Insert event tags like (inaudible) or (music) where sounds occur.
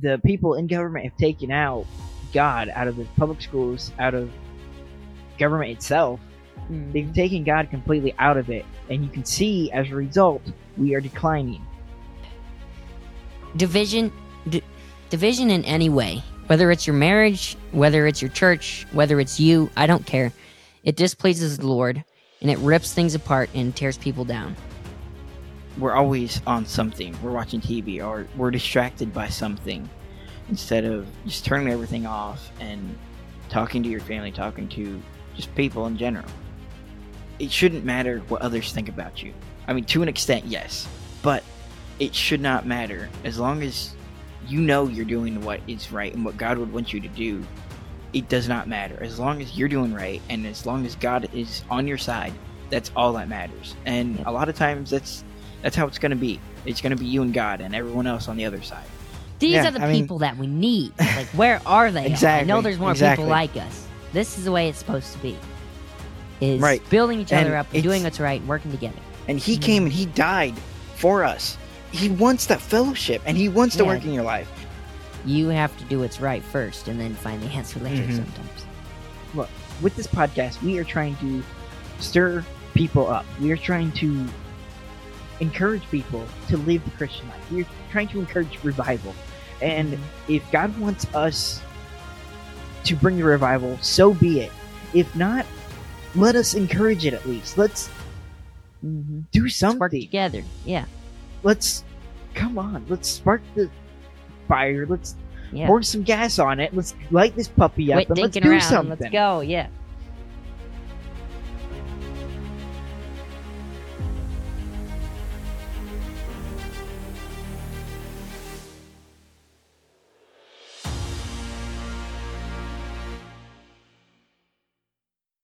the people in government have taken out God out of the public schools, out of government itself. Mhm. They've taken God completely out of it, and you can see as a result we are declining. division d- division in any way whether it's your marriage whether it's your church whether it's you i don't care it displeases the lord and it rips things apart and tears people down We're always on something. We're watching TV or we're distracted by something instead of just turning everything off and talking to your family, talking to just people in general. It shouldn't matter what others think about you. I mean, to an extent, yes, but it should not matter as long as you know you're doing what is right and what God would want you to do. It does not matter as long as you're doing right and as long as God is on your side. That's all that matters. And a lot of times, that's that's how it's going to be. It's going to be you and God and everyone else on the other side. these Yeah, are the I mean- people that we need (laughs) like where are they at? i know there's more exactly. people like us this is the way it's supposed to be is Right. building each other And up and doing what's right and working together And He Mhm. came and He died for us. He wants that fellowship and He wants to Yeah. work in your life. you have to do what's right first and then find the answer later Mhm. sometimes Look, With this podcast, we are trying to stir people up. We are trying to encourage people to live the Christian life. We are trying to encourage revival. And if God wants us to bring the revival, so be it. If not, let us encourage it at least. Let's mm-hmm. do Let's work something. together yeah Let's come on. Let's spark the fire. Let's yeah pour some gas on it. Let's light this puppy up quit and let's do around something. let's go yeah